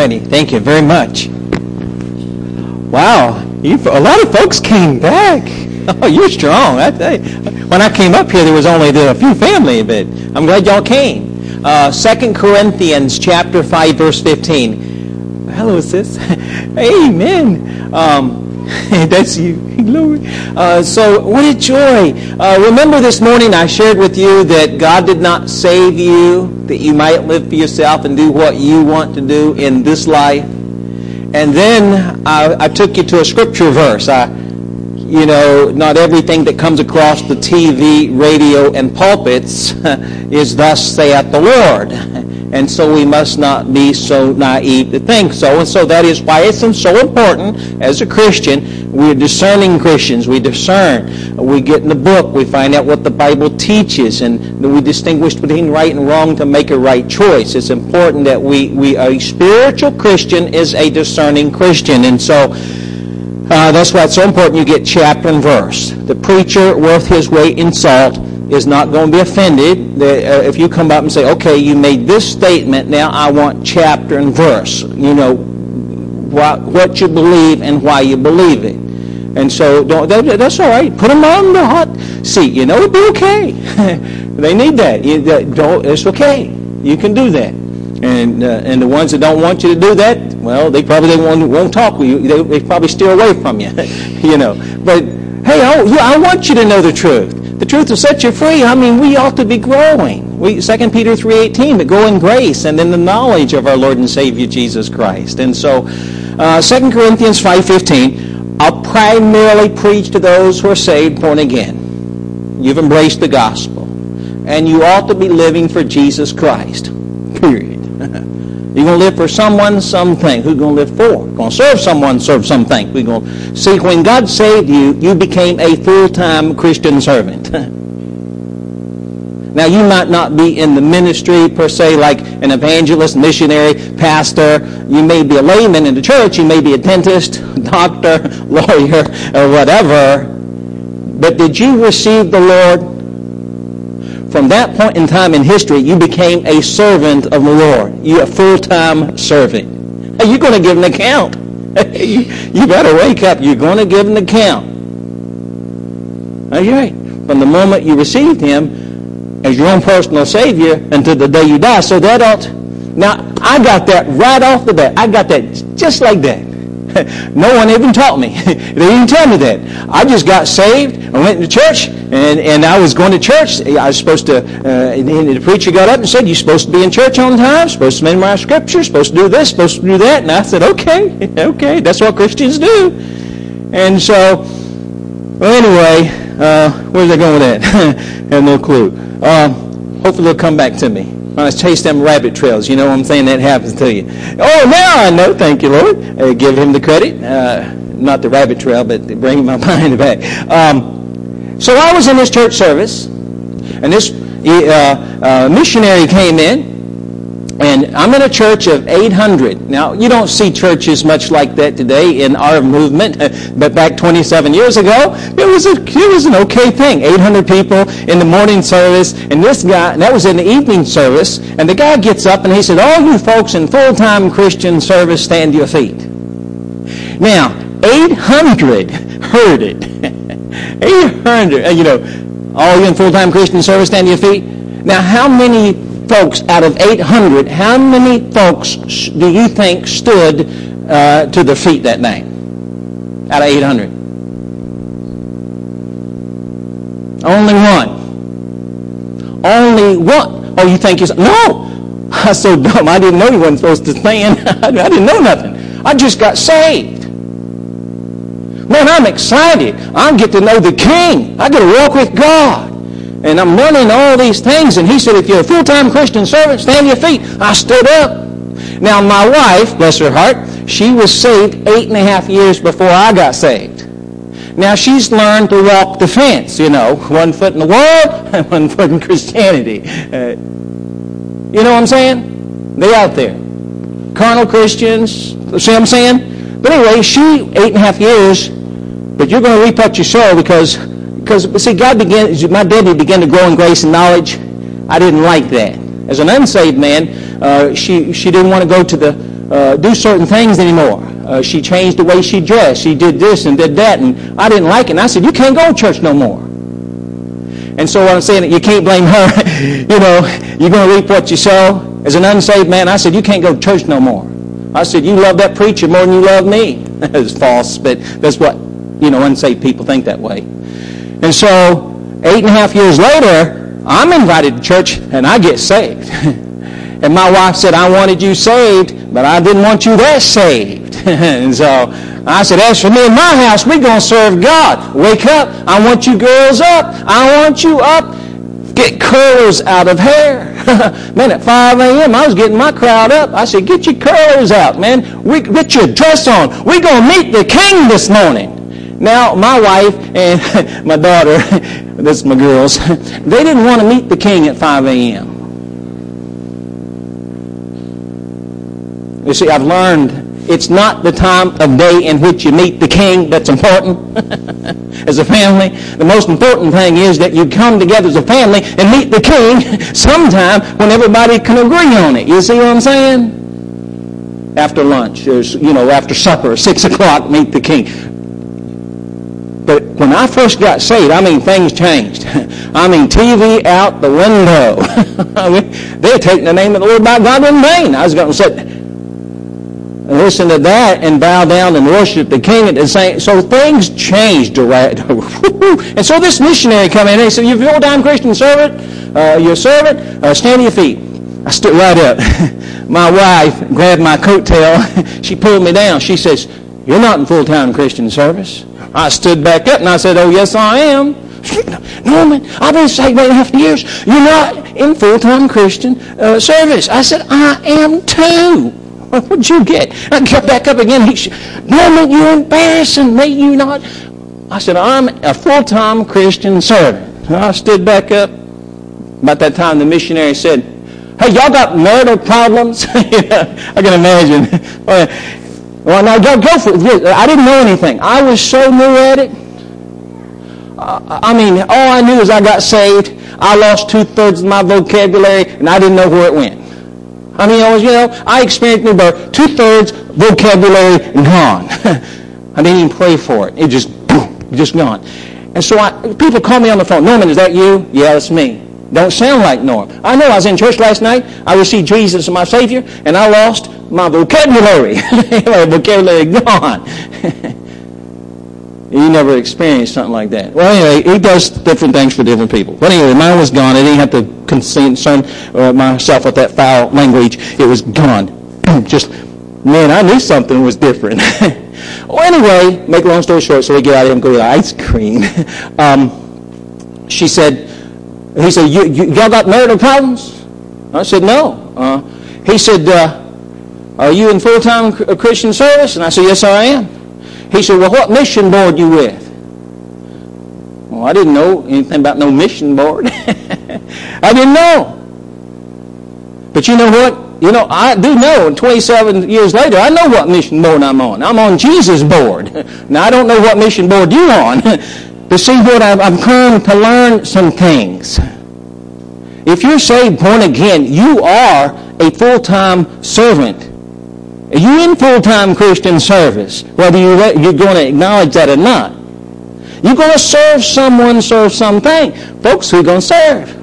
righty. Thank you very much. Wow, you, a lot of folks came back. Oh, you're strong. I tell you. When I came up here, there was only a few family, but I'm glad y'all came. Uh, 2 Corinthians chapter 5, verse 15. Hello, sis. Amen. Um, that's you. Glory. Uh, so, what a joy. Uh, remember this morning I shared with you that God did not save you that you might live for yourself and do what you want to do in this life. And then I, I took you to a scripture verse. I, you know, not everything that comes across the TV, radio, and pulpits is thus saith the Lord. And so we must not be so naive to think so. And so that is why it's so important as a Christian. We're discerning Christians. We discern. We get in the book. We find out what the Bible teaches. And we distinguish between right and wrong to make a right choice. It's important that we, we a spiritual Christian is a discerning Christian. And so uh, that's why it's so important you get chapter and verse. The preacher worth his weight in salt is not going to be offended uh, if you come up and say, okay, you made this statement, now I want chapter and verse. You know, what, what you believe and why you believe it. And so that, that's all right. Put them on the hot seat. You know, it'll be okay. they need that. You, that don't, it's okay. You can do that. And uh, and the ones that don't want you to do that, well, they probably won't, won't talk with you. They, they probably steer away from you. you know. But hey, I, I want you to know the truth. The truth will set you free. I mean, we ought to be growing. We, 2 Peter 3.18, to grow in grace and in the knowledge of our Lord and Savior Jesus Christ. And so, uh, 2 Corinthians 5.15, I'll primarily preach to those who are saved, born again. You've embraced the gospel. And you ought to be living for Jesus Christ. You're going to live for someone, something. Who's going to live for? you Going to serve someone, serve something. We're going to see when God saved you, you became a full-time Christian servant. now you might not be in the ministry per se, like an evangelist, missionary, pastor. You may be a layman in the church. You may be a dentist, doctor, lawyer, or whatever. But did you receive the Lord from that point in time in history, you became a servant of the Lord. You're a full-time servant. You're going to give an account. you, you better wake up. You're going to give an account. Okay. From the moment you received Him as your own personal Savior until the day you die. So that ought... Now, I got that right off the bat. I got that just like that. no one even taught me. they didn't tell me that. I just got saved. I went to church, and, and I was going to church. I was supposed to, uh, and the preacher got up and said, you're supposed to be in church on time, supposed to memorize scripture, supposed to do this, supposed to do that. And I said, okay, okay, that's what Christians do. And so, well, anyway, uh, where's I going with that? I have no clue. Um, hopefully they'll come back to me. I chase them rabbit trails. You know what I'm saying? That happens to you. Oh, now I know. Thank you, Lord. Uh, give him the credit. Uh, not the rabbit trail, but bring my mind back. Um, so I was in this church service, and this uh, uh missionary came in, and I'm in a church of 800. Now, you don't see churches much like that today in our movement, but back 27 years ago, it was, a, it was an okay thing. 800 people in the morning service, and this guy, and that was in the evening service, and the guy gets up and he said, all you folks in full-time Christian service, stand to your feet. Now, 800 heard it. 800, you know, all you in full-time Christian service, stand to your feet. Now, how many folks out of 800, how many folks do you think stood uh, to their feet that night? Out of 800. Only one. Only one. Oh, you think you're... No! I was so dumb. I didn't know you wasn't supposed to stand. I didn't know nothing. I just got saved. Man, I'm excited. I get to know the King. I get to walk with God and I'm learning all these things. And he said, if you're a full-time Christian servant, stand your feet. I stood up. Now, my wife, bless her heart, she was saved eight and a half years before I got saved. Now, she's learned to walk the fence, you know, one foot in the world and one foot in Christianity. Uh, you know what I'm saying? They out there. Carnal Christians, see what I'm saying? But anyway, she, eight and a half years, but you're going to reap what you sow because because, see, God began, my daddy began to grow in grace and knowledge. I didn't like that. As an unsaved man, uh, she, she didn't want to go to the uh, do certain things anymore. Uh, she changed the way she dressed. She did this and did that, and I didn't like it. And I said, you can't go to church no more. And so what I'm saying, that you can't blame her. you know, you're going to reap what you sow. As an unsaved man, I said, you can't go to church no more. I said, you love that preacher more than you love me. It's false, but that's what, you know, unsaved people think that way. And so, eight and a half years later, I'm invited to church and I get saved. and my wife said, I wanted you saved, but I didn't want you that saved. and so I said, as for me and my house, we're going to serve God. Wake up. I want you girls up. I want you up. Get curls out of hair. man, at 5 a.m., I was getting my crowd up. I said, get your curls out, man. We, get your dress on. We're going to meet the king this morning. Now, my wife and my daughter, that's my girls, they didn't want to meet the king at 5 a.m. You see, I've learned it's not the time of day in which you meet the king that's important as a family. The most important thing is that you come together as a family and meet the king sometime when everybody can agree on it. You see what I'm saying? After lunch, or, you know, after supper, 6 o'clock, meet the king. But when I first got saved, I mean, things changed. I mean, TV out the window. I mean, they're taking the name of the Lord by God in vain. I was going to sit and listen to that and bow down and worship the king and the same. So things changed. and so this missionary come in and he said, "You're full-time Christian servant, uh, you're a servant. Uh, stand to your feet." I stood right up. my wife grabbed my coattail. she pulled me down. She says, "You're not in full-time Christian service." I stood back up and I said, "Oh yes, I am." Norman, I've been saved eight and a half years. You're not in full-time Christian uh, service. I said, I am too. What'd you get? I got back up again. He said, Norman, you're embarrassing me. You not. I said, I'm a full-time Christian servant. I stood back up. About that time, the missionary said, hey, y'all got marital problems? I can imagine. well, now go, go for it. I didn't know anything. I was so new at it. Uh, I mean, all I knew is I got saved. I lost two-thirds of my vocabulary, and I didn't know where it went. I mean, I was, you know, I experienced new birth, two-thirds vocabulary gone. I didn't even pray for it. It just, boom, just gone. And so I, people call me on the phone, Norman, is that you? Yeah, it's me. Don't sound like Norm. I know I was in church last night. I received Jesus as my Savior, and I lost my vocabulary. my vocabulary gone. You never experienced something like that. Well, anyway, he does different things for different people. But anyway, mine was gone. I didn't have to concern uh, myself with that foul language. It was gone. Just, man, I knew something was different. well, anyway, make a long story short, so we get out of here and go to ice cream. um, she said, he said, you, you, y'all got marital problems? I said, no. Uh, he said, uh, are you in full-time uh, Christian service? And I said, yes, I am. He said, well, what mission board you with? Well, I didn't know anything about no mission board. I didn't know. But you know what? You know, I do know, 27 years later, I know what mission board I'm on. I'm on Jesus' board. Now, I don't know what mission board you're on. to see what I've, I've come to learn some things. If you're saved, born again, you are a full-time servant you in full-time Christian service, whether you, you're going to acknowledge that or not. You're going to serve someone, serve something. Folks, who are going to serve?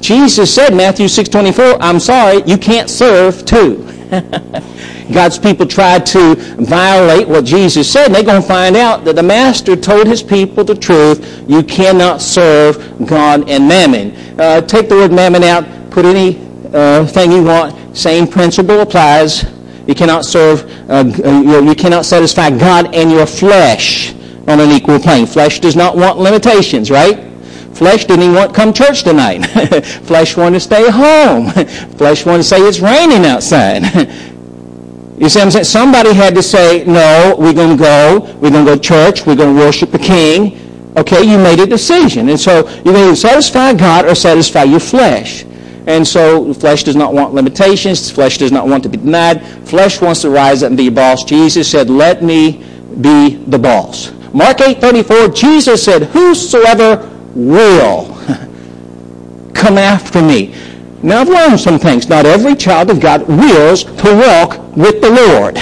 Jesus said, Matthew 6.24, I'm sorry, you can't serve two. God's people tried to violate what Jesus said, and they're going to find out that the Master told his people the truth. You cannot serve God and mammon. Uh, take the word mammon out, put any uh, thing you want. Same principle applies you cannot serve, uh, uh you cannot satisfy God and your flesh on an equal plane. Flesh does not want limitations, right? Flesh didn't even want to come church tonight. Flesh wanted to stay home. Flesh wanted to say it's raining outside. you see what I'm saying? Somebody had to say, no, we're going to go. We're going to go to church. We're going to worship the King. Okay, you made a decision. And so you either satisfy God or satisfy your flesh. And so flesh does not want limitations. Flesh does not want to be denied. Flesh wants to rise up and be a boss. Jesus said, let me be the boss. Mark 8.34, Jesus said, whosoever will come after me. Now I've learned some things. Not every child of God wills to walk with the Lord.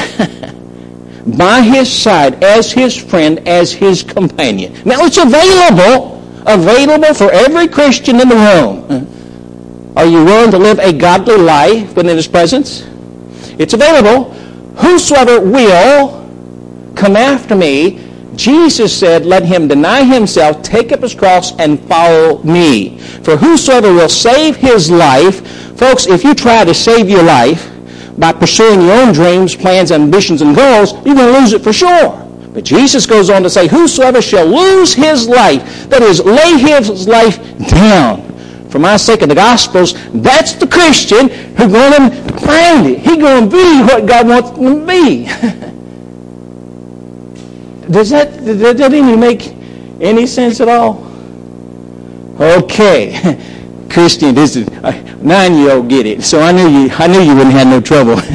By his side, as his friend, as his companion. Now it's available, available for every Christian in the room. Are you willing to live a godly life within his presence? It's available. Whosoever will come after me, Jesus said, let him deny himself, take up his cross, and follow me. For whosoever will save his life, folks, if you try to save your life by pursuing your own dreams, plans, ambitions, and goals, you're going to lose it for sure. But Jesus goes on to say, whosoever shall lose his life, that is, lay his life down for my sake of the Gospels, that's the Christian who's going to find it. He's going to be what God wants him to be. Does that, does that even make any sense at all? Okay. Christian, this is uh, nine-year-old get it. So I knew you. I knew you wouldn't have no trouble.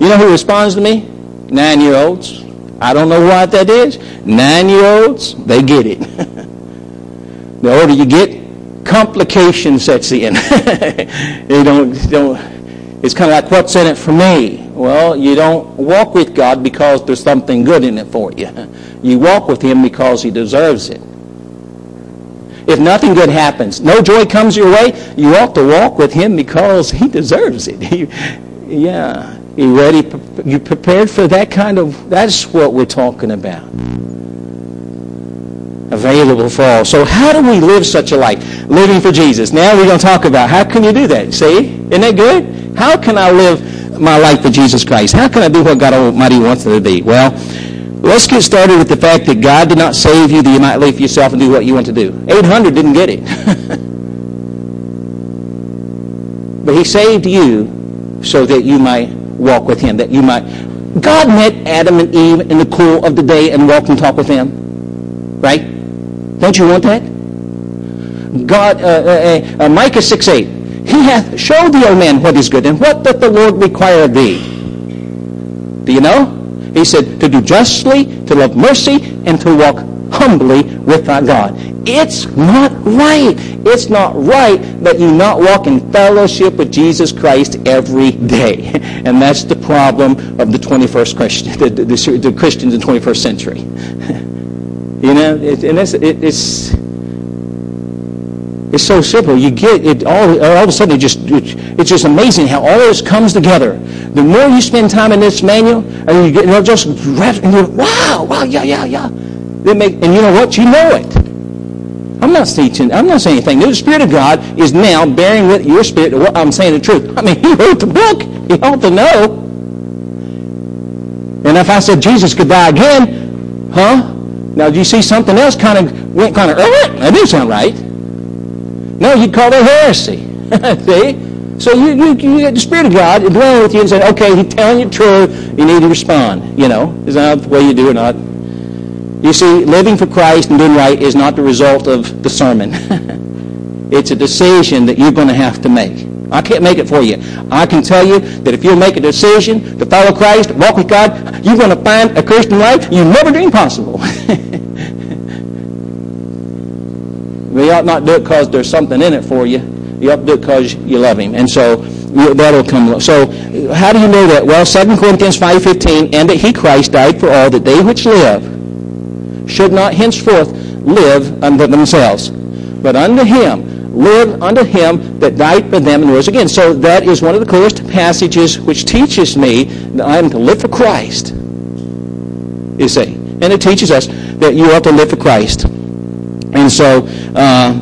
you know who responds to me? Nine-year-olds. I don't know what that is. Nine-year-olds, they get it. the older you get, complication sets in. you don't, don't. It's kind of like what's in it for me. Well, you don't walk with God because there's something good in it for you. You walk with Him because He deserves it. If nothing good happens, no joy comes your way, you ought to walk with Him because He deserves it. Yeah. You ready? You prepared for that kind of, that's what we're talking about. Available for all. So how do we live such a life? Living for Jesus. Now we're going to talk about how can you do that? See? Isn't that good? How can I live my life for Jesus Christ? How can I do what God Almighty wants me to be? Well, let's get started with the fact that God did not save you that you might live for yourself and do what you want to do. 800 didn't get it. but he saved you so that you might walk with him, that you might... God met Adam and Eve in the cool of the day and walked and talked with them. Right? Don't you want that? God, uh, uh, uh, Micah 6 8. He hath showed thee, O man, what is good, and what doth the Lord require of thee? Do you know? He said, to do justly, to love mercy, and to walk humbly with thy God. It's not right. It's not right that you not walk in fellowship with Jesus Christ every day. And that's the problem of the 21st Christian, the, the, the Christians in the 21st century. You know, it, and it's, it, it's it's so simple. You get it all. All of a sudden, it just it's just amazing how all this comes together. The more you spend time in this manual, and you get you know, just and you wow, wow, yeah, yeah, yeah. They make and you know what? You know it. I'm not teaching. I'm not saying anything. The Spirit of God is now bearing with your spirit what I'm saying the truth. I mean, He wrote the book. He ought to know. And if I said Jesus could die again, huh? Now, do you see something else kind of went kind of, oh, uh, that didn't sound right. No, you'd call that heresy. See? So you, you, you get the Spirit of God dwelling with you and saying, okay, he's telling you true, you need to respond. You know, is that the way you do or not? You see, living for Christ and doing right is not the result of the sermon. it's a decision that you're going to have to make. I can't make it for you. I can tell you that if you'll make a decision to follow Christ, walk with God, you're going to find a Christian life you never dreamed possible. You ought not do it because there's something in it for you. You ought to do it because you love Him. And so that'll come. So how do you know that? Well, 2 Corinthians 5.15, And that He, Christ, died for all, that they which live should not henceforth live unto themselves, but unto Him. Live unto Him that died for them and rose again. So that is one of the clearest passages which teaches me that I am to live for Christ. You see. And it teaches us that you ought to live for Christ. And so, uh,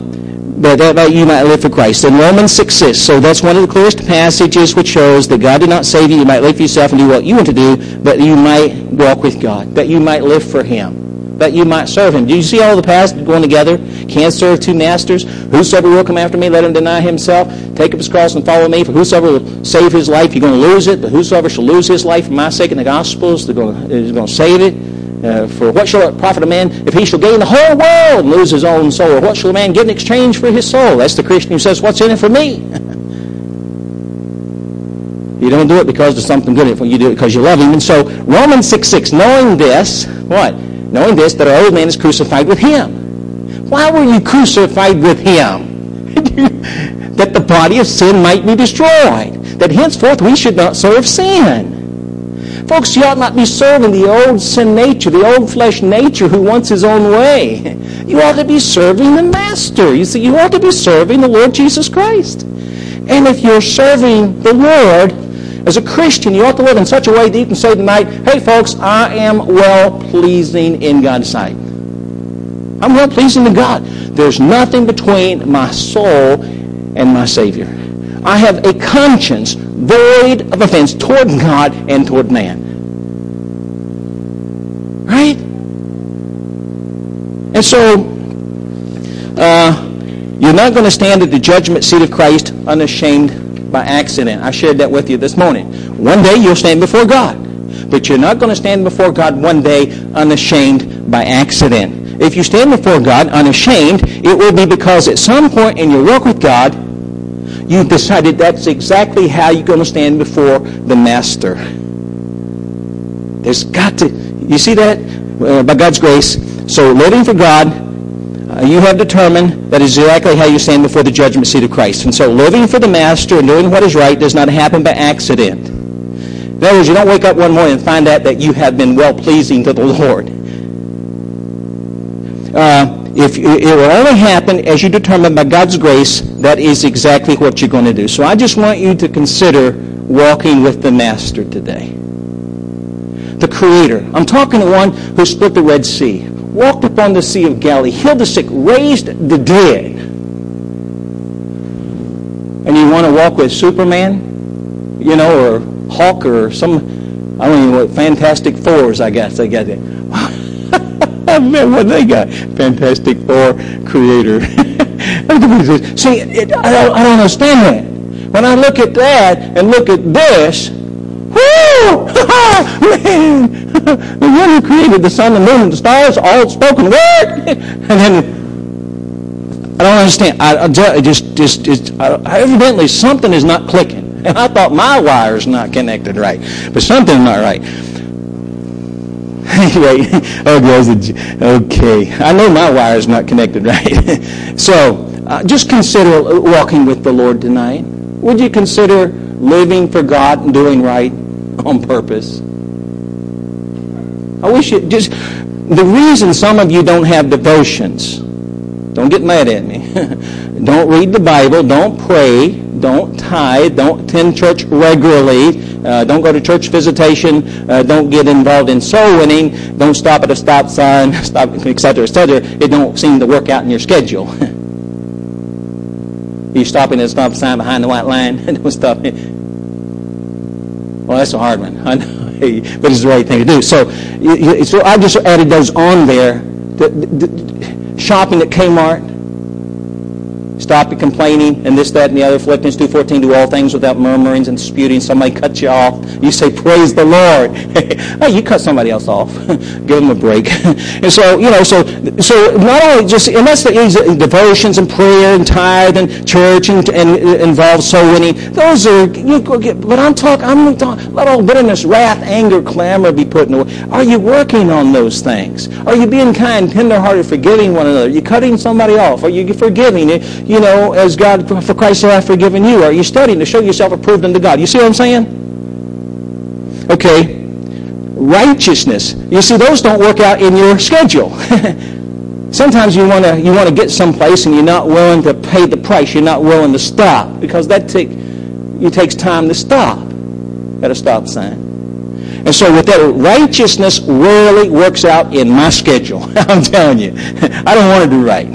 that, you might live for Christ. In Romans 6 6, so that's one of the clearest passages which shows that God did not save you. You might live for yourself and do what you want to do, but you might walk with God, that you might live for Him, that you might serve Him. Do you see all the passages going together? Can't serve two masters. Whosoever will come after me, let him deny himself, take up his cross and follow me. For whosoever will save his life, you're going to lose it. But whosoever shall lose his life for my sake in the to, is going to save it. Uh, for what shall it profit a man if he shall gain the whole world and lose his own soul? Or what shall a man give in exchange for his soul? That's the Christian who says, what's in it for me? you don't do it because there's something good in it. You do it because you love him. And so Romans 6, 6, knowing this, what? Knowing this, that our old man is crucified with him. Why were you crucified with him? that the body of sin might be destroyed, that henceforth we should not serve sin. Folks, you ought not be serving the old sin nature, the old flesh nature who wants his own way. You ought to be serving the Master. You see, you ought to be serving the Lord Jesus Christ. And if you're serving the Lord, as a Christian, you ought to live in such a way that you can say tonight, hey folks, I am well-pleasing in God's sight. I'm well-pleasing to God. There's nothing between my soul and my Savior. I have a conscience void of offense toward God and toward man. Right? And so, uh, you're not going to stand at the judgment seat of Christ unashamed by accident. I shared that with you this morning. One day you'll stand before God. But you're not going to stand before God one day unashamed by accident. If you stand before God unashamed, it will be because at some point in your walk with God, you've decided that's exactly how you're going to stand before the Master. There's got to, you see that? Uh, by God's grace. So living for God, uh, you have determined that is exactly how you stand before the judgment seat of Christ. And so living for the Master and doing what is right does not happen by accident. In other words, you don't wake up one morning and find out that you have been well-pleasing to the Lord. Uh, if it will only happen as you determine by God's grace, that is exactly what you're going to do. So I just want you to consider walking with the Master today. The Creator. I'm talking to one who split the Red Sea, walked upon the Sea of Galilee, healed the sick, raised the dead. And you want to walk with Superman, you know, or Hulk, or some, I don't even know what, Fantastic Fours, I guess they got it. Man, what they got? Fantastic Four creator. See, it, I, don't, I don't understand that. When I look at that and look at this, whoo, man, the one who created the sun, the moon, and the stars, all spoken word, and then I don't understand. I, I just, just, just I, evidently something is not clicking. And I thought my wire's not connected right, but something's not right. anyway, oh, guys, okay. I know my wire is not connected right. so, uh, just consider walking with the Lord tonight. Would you consider living for God and doing right on purpose? I wish it just. The reason some of you don't have devotions, don't get mad at me. don't read the Bible, don't pray, don't tithe, don't attend church regularly, uh, don't go to church visitation, uh, don't get involved in soul winning, don't stop at a stop sign, stop, etc., etc. It don't seem to work out in your schedule. you stopping at a stop sign behind the white line, don't stop. Well, that's a hard one. I know, but it's the right thing to do. So, so I just added those on there. The, the, shopping at Kmart, Stop complaining and this, that, and the other. Philippians 2.14, do all things without murmurings and disputing. Somebody cuts you off. You say, praise the Lord. hey, you cut somebody else off. Give them a break. and so, you know, so so not only just, and that's the easy, devotions and prayer and tithe and church and, and involves soul winning. Those are, you go get, but I'm talking, I'm talking, let all bitterness, wrath, anger, clamor be put in away. Are you working on those things? Are you being kind, tenderhearted, forgiving one another? Are you cutting somebody off? Are you forgiving? Know, as God, for Christ have forgiven you? Are you studying to show yourself approved unto God? You see what I'm saying? Okay. Righteousness. You see, those don't work out in your schedule. Sometimes you want to you want to get someplace and you're not willing to pay the price. You're not willing to stop because that take it takes time to stop at a stop sign. And so with that, righteousness rarely works out in my schedule. I'm telling you. I don't want to do right.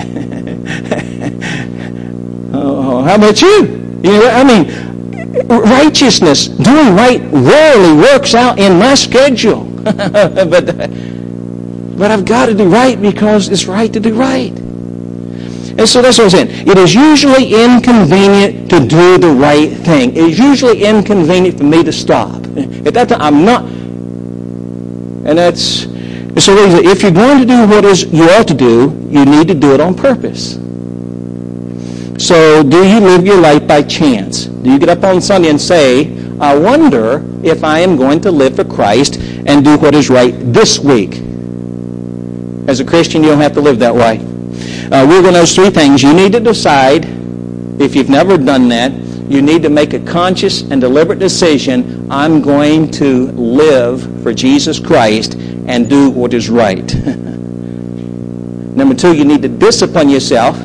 How about you? You know, I mean, righteousness, doing right, rarely works out in my schedule. but, but I've got to do right because it's right to do right. And so that's what I'm saying. It is usually inconvenient to do the right thing. It is usually inconvenient for me to stop. At that time, I'm not. And that's so. If you're going to do what is you ought to do, you need to do it on purpose. So do you live your life by chance? Do you get up on Sunday and say, I wonder if I am going to live for Christ and do what is right this week? As a Christian, you don't have to live that way. Uh, we're going to those three things. You need to decide if you've never done that, you need to make a conscious and deliberate decision. I'm going to live for Jesus Christ and do what is right. Number two, you need to discipline yourself.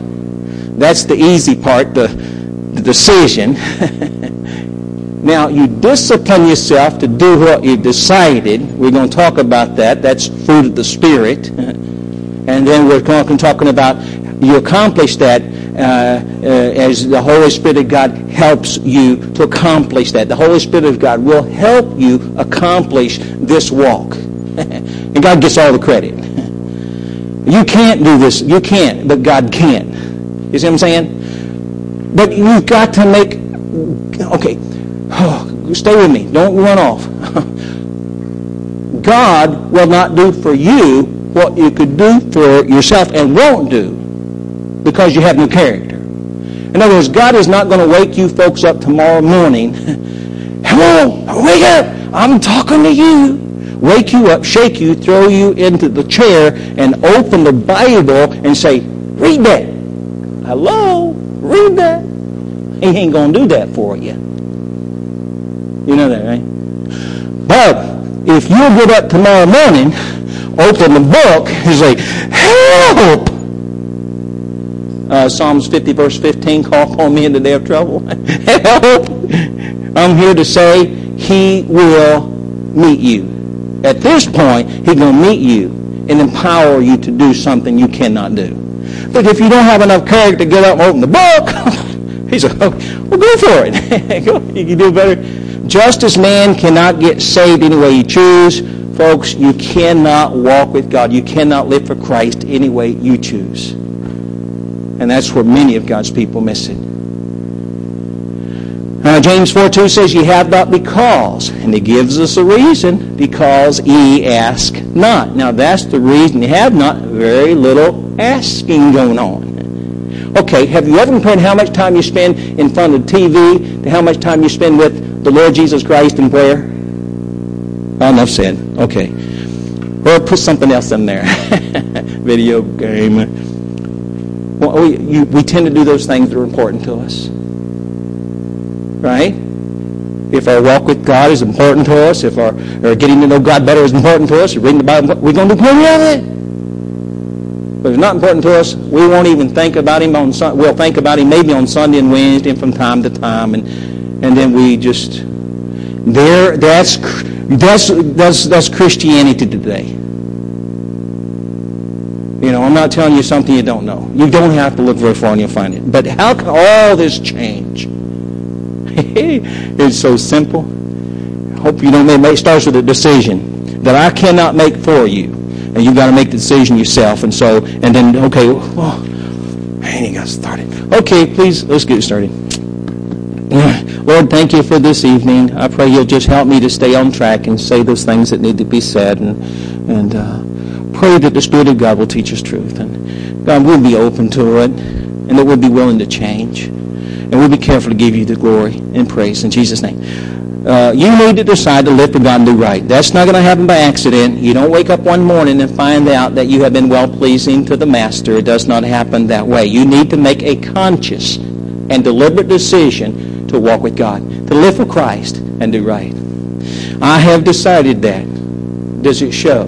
That's the easy part, the, the decision. now, you discipline yourself to do what you've decided. We're going to talk about that. That's fruit of the Spirit. and then we're talking, talking about you accomplish that uh, uh, as the Holy Spirit of God helps you to accomplish that. The Holy Spirit of God will help you accomplish this walk. and God gets all the credit. You can't do this. You can't, but God can. You see what I'm saying? But you've got to make, okay, oh, stay with me. Don't run off. God will not do for you what you could do for yourself and won't do because you have no character. In other words, God is not going to wake you folks up tomorrow morning. Hello, wake up. I'm talking to you. Wake you up, shake you, throw you into the chair, and open the Bible and say, read that. Hello, read that. He ain't going to do that for you. You know that, right? But if you get up tomorrow morning, open the book, and say, help! uh, Psalms 50, verse 15, call upon me in the day of trouble. Help! I'm here to say he will meet you. At this point, he's going to meet you and empower you to do something you cannot do. If you don't have enough character to get up and open the book, he said, well, go for it. you can do better. Just as man cannot get saved any way you choose, folks, you cannot walk with God. You cannot live for Christ any way you choose. And that's where many of God's people miss it. Uh, James 4 2 says, Ye have not because. And he gives us a reason, because ye ask not. Now that's the reason you have not. Very little asking going on. Okay, have you ever compared how much time you spend in front of the TV to how much time you spend with the Lord Jesus Christ in prayer? Enough said. Okay. Or put something else in there. Video game well, we, you, we tend to do those things that are important to us. Right? If our walk with God is important to us, if our or getting to know God better is important to us, reading the Bible, we're going to do plenty of it. But if it's not important to us, we won't even think about Him on We'll think about Him maybe on Sunday and Wednesday and from time to time, and and then we just there. That's that's that's that's Christianity today. You know, I'm not telling you something you don't know. You don't have to look very far and you'll find it. But how can all this change? it's so simple. Hope you don't make it starts with a decision that I cannot make for you. And you've got to make the decision yourself. And so, and then, okay, well, man, you got started. Okay, please, let's get started. Lord, thank you for this evening. I pray you'll just help me to stay on track and say those things that need to be said. And, and uh, pray that the Spirit of God will teach us truth. And God, we'll be open to it and that we'll be willing to change. And we'll be careful to give you the glory and praise in Jesus' name. Uh, you need to decide to live for God and do right. That's not going to happen by accident. You don't wake up one morning and find out that you have been well-pleasing to the Master. It does not happen that way. You need to make a conscious and deliberate decision to walk with God, to live for Christ and do right. I have decided that. Does it show?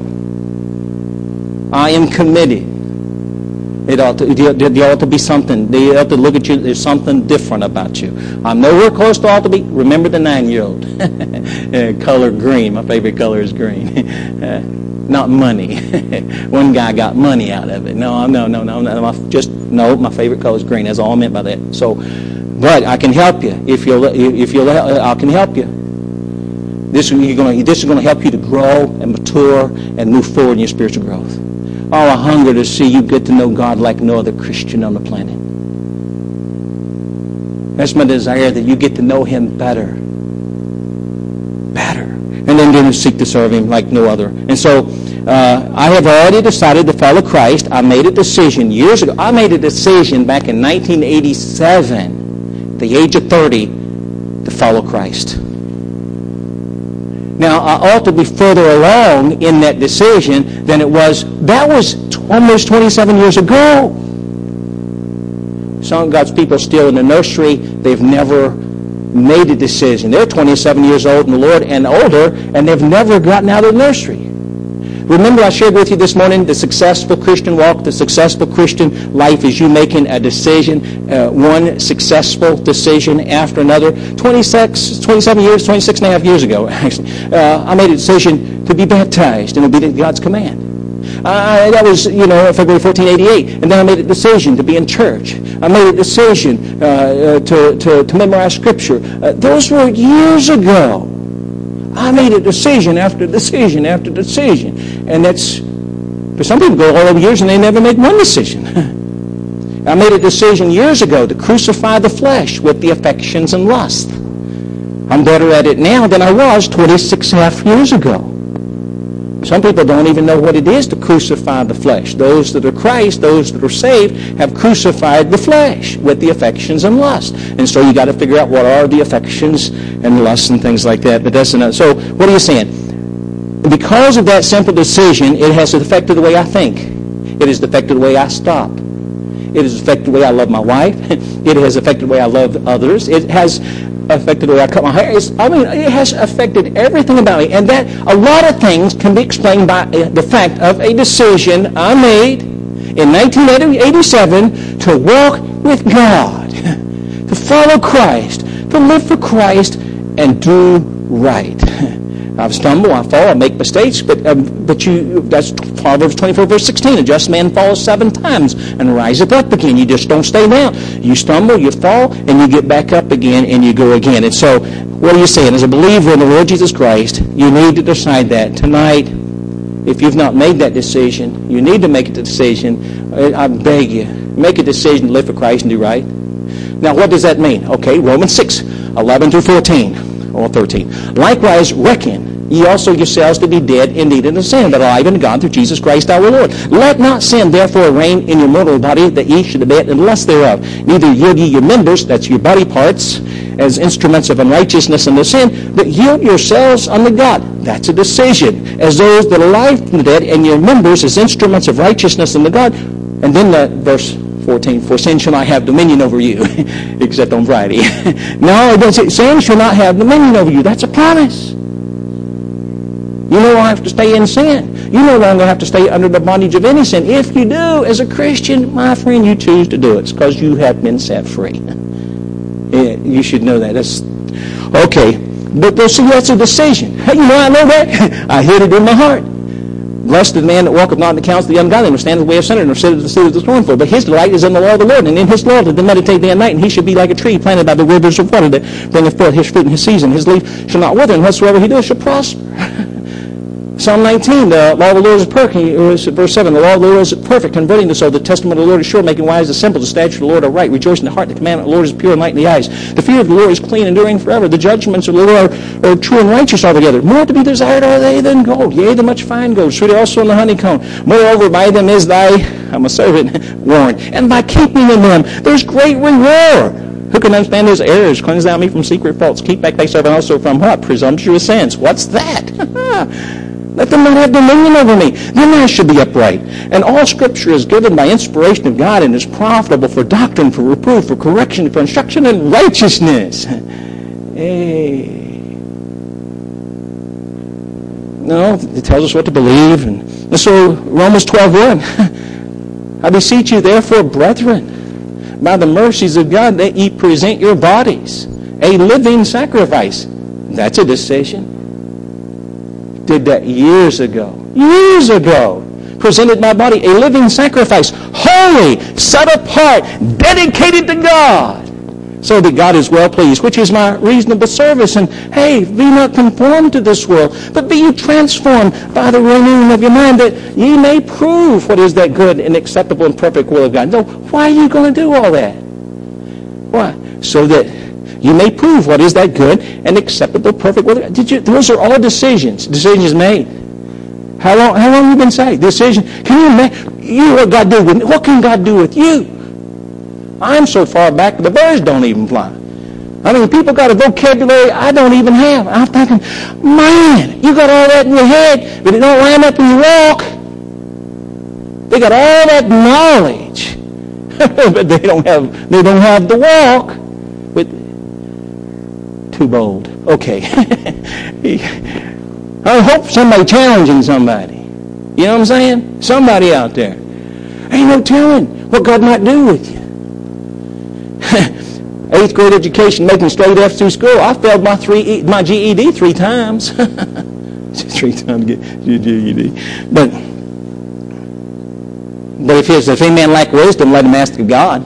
I am committed. It ought to, there ought to be something. They ought to look at you. There's something different about you. I'm nowhere close to ought to be. Remember the nine-year-old. Uh, color green. My favorite color is green. Uh, not money. One guy got money out of it. No, no, no, no, no. My, just no. My favorite color is green. That's all I meant by that. So, but I can help you if you'll. If you'll, uh, I can help you. This, you're gonna, this is going to help you to grow and mature and move forward in your spiritual growth. Oh, I hunger to see you get to know God like no other Christian on the planet. That's my desire that you get to know Him better. Better. And then, then seek to serve Him like no other. And so, uh, I have already decided to follow Christ. I made a decision years ago. I made a decision back in 1987, the age of 30, to follow Christ. Now, I ought to be further along in that decision than it was. That was almost 27 years ago. Some of God's people still in the nursery. They've never made a decision. They're 27 years old in the Lord and older, and they've never gotten out of the nursery. Remember I shared with you this morning the successful Christian walk, the successful Christian life is you making a decision, uh, one successful decision after another. 26, 27 years, 26 and a half years ago, actually, uh, I made a decision to be baptized and obedience to God's command. Uh, that was, you know, February 1488. And then I made a decision to be in church. I made a decision uh, uh, to, to, to memorize Scripture. Uh, those were years ago. I made a decision after decision after decision. And that's, for some people, go all over years and they never make one decision. I made a decision years ago to crucify the flesh with the affections and lust. I'm better at it now than I was 26 and a half years ago. Some people don't even know what it is to crucify the flesh. Those that are Christ, those that are saved, have crucified the flesh with the affections and lust. And so you got to figure out what are the affections and lusts and things like that. But that's enough. So what are you saying? Because of that simple decision, it has affected the way I think. It has affected the way I stop. It has affected the way I love my wife. It has affected the way I love others. It has affected the way I cut my hair. It's, I mean, it has affected everything about me. And that a lot of things can be explained by uh, the fact of a decision I made in 1987 to walk with God, to follow Christ, to live for Christ, and do right. I stumble, I fall, I make mistakes, but um, but you that's Proverbs 24 verse 16. A just man falls seven times and riseth up again. You just don't stay down. You stumble, you fall, and you get back up again and you go again. And so, what are you saying? As a believer in the Lord Jesus Christ, you need to decide that tonight. If you've not made that decision, you need to make a decision. I beg you, make a decision to live for Christ and do right. Now, what does that mean? Okay, Romans 6, 11 through 14 or 13. Likewise, reckon ye also yourselves to be dead indeed in the sin, but alive in God through Jesus Christ our Lord. Let not sin therefore reign in your mortal body, that ye should it in lust thereof. Neither yield ye your members, that's your body parts, as instruments of unrighteousness and the sin, but yield yourselves unto God. That's a decision. As those that are alive from the dead, and your members as instruments of righteousness unto God. And then the verse 14, for sin shall not have dominion over you, except on Friday. no, it doesn't. Sin shall not have dominion over you. That's a promise. You no longer have to stay in sin. You no longer have to stay under the bondage of any sin. If you do, as a Christian, my friend, you choose to do it. It's because you have been set free. You should know that. That's okay. But see, that's a decision. Hey, you know I know that? I hid it in my heart. Blessed the man that walketh not in the counsel of the ungodly, nor standeth in the way of sinners, nor sitteth in the seat of the scornful. But his delight is in the law of the Lord, and in his law doth he meditate day and night. And he should be like a tree planted by the rivers of water that bringeth forth his fruit in his season. His leaf shall not wither, and whatsoever he doeth shall prosper. Psalm 19, the law of the Lord is perfect. Verse 7, the law of the Lord is perfect, converting the soul. The testimony of the Lord is sure, making wise the simple. The statute of the Lord are right. Rejoice in the heart. The commandment of the Lord is pure and light in the eyes. The fear of the Lord is clean, enduring forever. The judgments of the Lord are, are true and righteous altogether. More to be desired are they than gold. Yea, the much fine gold. Sweeter also in the honeycomb. Moreover, by them is thy, I'm a servant, warned. And by keeping in them, there's great reward. Who can understand those errors? Cleanse thou me from secret faults. Keep back thy servant also from what? Presumptuous sins. What's that? Let them not have dominion over me. Then I should be upright. And all Scripture is given by inspiration of God and is profitable for doctrine, for reproof, for correction, for instruction in righteousness. Hey. No, it tells us what to believe. And, so Romans 12.1 I beseech you, therefore, brethren, by the mercies of God, that ye present your bodies a living sacrifice. That's a decision did that years ago. Years ago. Presented my body a living sacrifice, holy, set apart, dedicated to God, so that God is well pleased, which is my reasonable service. And hey, be not conformed to this world, but be you transformed by the renewing of your mind, that ye may prove what is that good and acceptable and perfect will of God. So why are you going to do all that? Why? So that you may prove what is that good and acceptable, perfect will. Did you? Those are all decisions. Decisions made. How long? How long have you been saved? Decision. Can you imagine? You what God do with me? What can God do with you? I'm so far back the birds don't even fly. I mean, people got a vocabulary I don't even have. I'm thinking, man, you got all that in your head, but it don't line up when you walk. They got all that knowledge. but they don't have they don't have the walk. Too bold. Okay. I hope somebody challenging somebody. You know what I'm saying? Somebody out there. Ain't no telling what God might do with you. Eighth grade education, making straight F's through school. I failed my three my GED three times. three times GED. But but if, if any man lack wisdom, let him ask of God.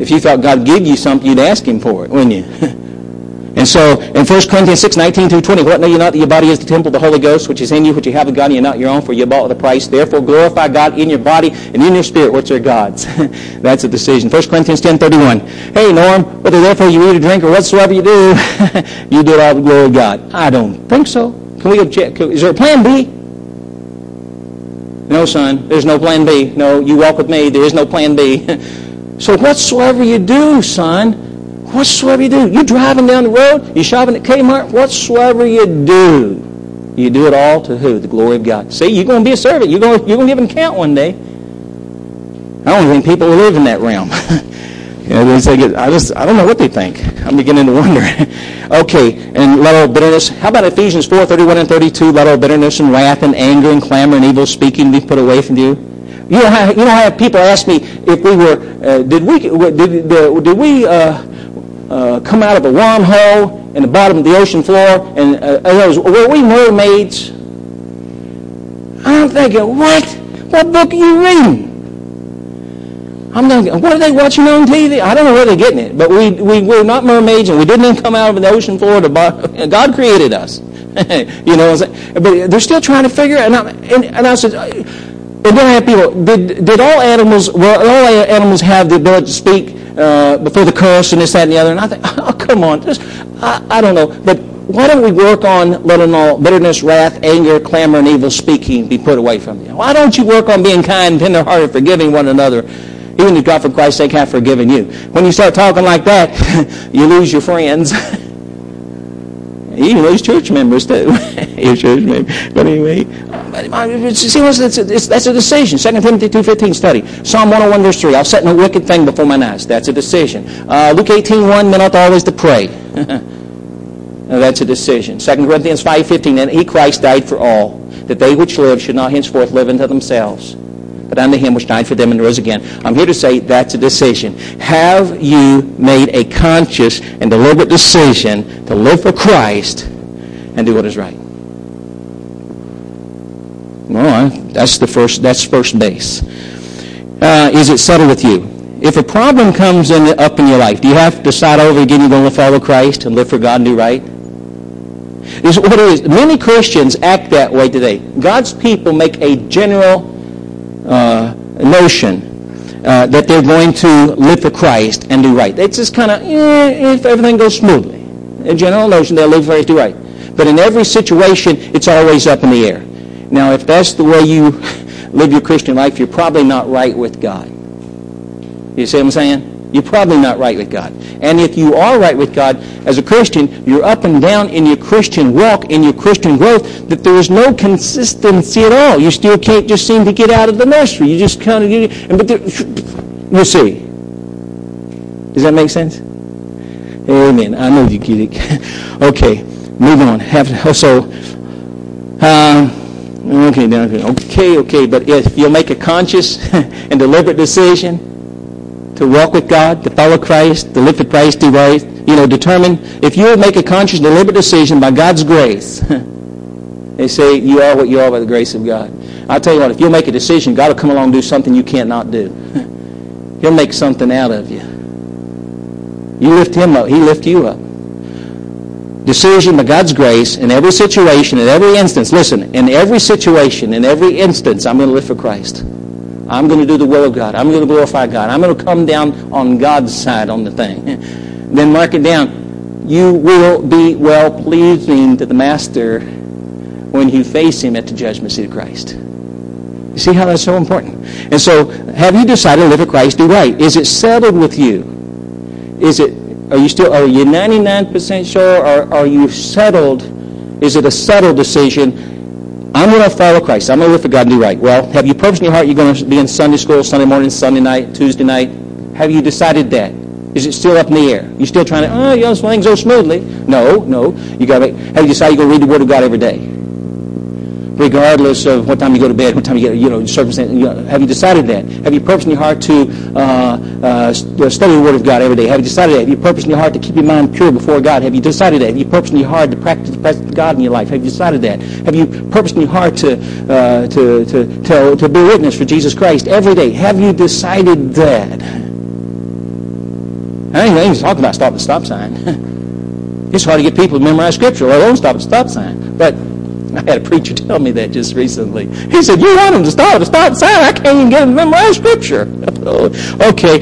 if you thought God give you something, you'd ask him for it, wouldn't you? And so in 1 Corinthians 6, 19 through 20, what know you not that your body is the temple of the Holy Ghost, which is in you, which you have of God, and you're not your own, for you bought with a price. Therefore glorify God in your body and in your spirit, which are God's. That's a decision. 1 Corinthians 10, 31. Hey, Norm, whether therefore you eat or drink or whatsoever you do, you do it all the glory of God. I don't think so. Can we object? Is there a plan B? No, son, there's no plan B. No, you walk with me, there is no plan B. so whatsoever you do, son, whatsoever you do, you're driving down the road, you're shopping at Kmart, whatsoever you do, you do it all to who? The glory of God. See, you're going to be a servant. You're going to, you're going to give an account one day. I don't think people live in that realm. You know, they say, I just, I don't know what they think. I'm beginning to wonder. okay, and let all bitterness. How about Ephesians 4, 31 and 32? Let all bitterness and wrath and anger and clamor and evil speaking be put away from you. You know, how, you know, have people ask me if we were, uh, did we, did, did we uh, uh, come out of a wormhole in the bottom of the ocean floor and uh, were we mermaids? I'm thinking, what? What book are you reading? I'm not, what are they watching on TV? I don't know where they're getting it, but we, we, we're not mermaids and we didn't come out of the ocean floor. To, God created us. you know, but they're still trying to figure it. And I, and, and I said, and then I have people, did, did all animals, well, all animals have the ability to speak uh, before the curse and this, that, and the other? And I think, oh, come on. I, I don't know. But why don't we work on letting all bitterness, wrath, anger, clamor, and evil speaking be put away from you? Why don't you work on being kind, tender-hearted, forgiving one another? even if God for Christ's sake have forgiven you. When you start talking like that, you lose your friends. you even lose church members too. your church members. But anyway, see, that's a, that's a decision. 2 Timothy 2.15 study. Psalm 101 verse 3. I'll set no wicked thing before my eyes. That's a decision. Uh, Luke 18.1, men ought always to pray. that's a decision. 2 Corinthians 5.15, and he, Christ, died for all, that they which live should not henceforth live unto themselves but unto him which died for them and rose again. I'm here to say that's a decision. Have you made a conscious and deliberate decision to live for Christ and do what is right? Well, that's the first. That's first base. Uh, is it settled with you? If a problem comes in, up in your life, do you have to decide over again you're going to follow Christ and live for God and do right? Is what it is. Many Christians act that way today. God's people make a general uh, notion uh, that they're going to live for Christ and do right. It's just kind of, eh, if everything goes smoothly. A general notion they'll live for Christ, do right. But in every situation, it's always up in the air. Now, if that's the way you live your Christian life, you're probably not right with God. You see what I'm saying? You're probably not right with God. And if you are right with God as a Christian, you're up and down in your Christian walk, in your Christian growth, that there is no consistency at all. You still can't just seem to get out of the nursery. You just kind of get, it. but there, you see. Does that make sense? Amen. I know you get it. okay, move on. Have so. Um, okay, okay, okay. But if you'll make a conscious and deliberate decision to walk with God, to follow Christ, to live for Christ, to right, you know, determine if you'll make a conscious, deliberate decision by God's grace. they say you are what you are by the grace of God. I'll tell you what, if you'll make a decision, God will come along and do something you can't not do. He'll make something out of you. You lift him up, he lift you up. Decision by God's grace in every situation, in every instance. Listen, in every situation, in every instance, I'm going to live for Christ. I'm going to do the will of God. I'm going to glorify God. I'm going to come down on God's side on the thing. then mark it down. You will be well pleasing to the Master when you face Him at the judgment seat of Christ. You see how that's so important? And so, have you decided to live for Christ, do right? Is it settled with you? Is it, are you still, are you 99% sure, or are you settled? Is it a settled decision I'm going to follow Christ. I'm going to live for God and do right. Well, have you purposed in your heart you're going to be in Sunday school, Sunday morning, Sunday night, Tuesday night? Have you decided that? Is it still up in the air? You still trying to, oh, yeah, things go smoothly. No, no. You got to, have you decided you're going to read the Word of God every day? Regardless of what time you go to bed, what time you get, you know, circumstance. You know, have you decided that? Have you purpose in your heart to uh, uh, study the Word of God every day? Have you decided that? Have you purpose in your heart to keep your mind pure before God? Have you decided that? Have you purpose in your heart to practice the presence of God in your life? Have you decided that? Have you purpose in your heart to, uh, to, to, to, to be a witness for Jesus Christ every day? Have you decided that? I ain't, ain't talking about stop the stop sign. it's hard to get people to memorize Scripture, let alone stop the stop sign. But I had a preacher tell me that just recently. He said, you want them to stop the stop sign. I can't even get them to memorize Scripture. okay.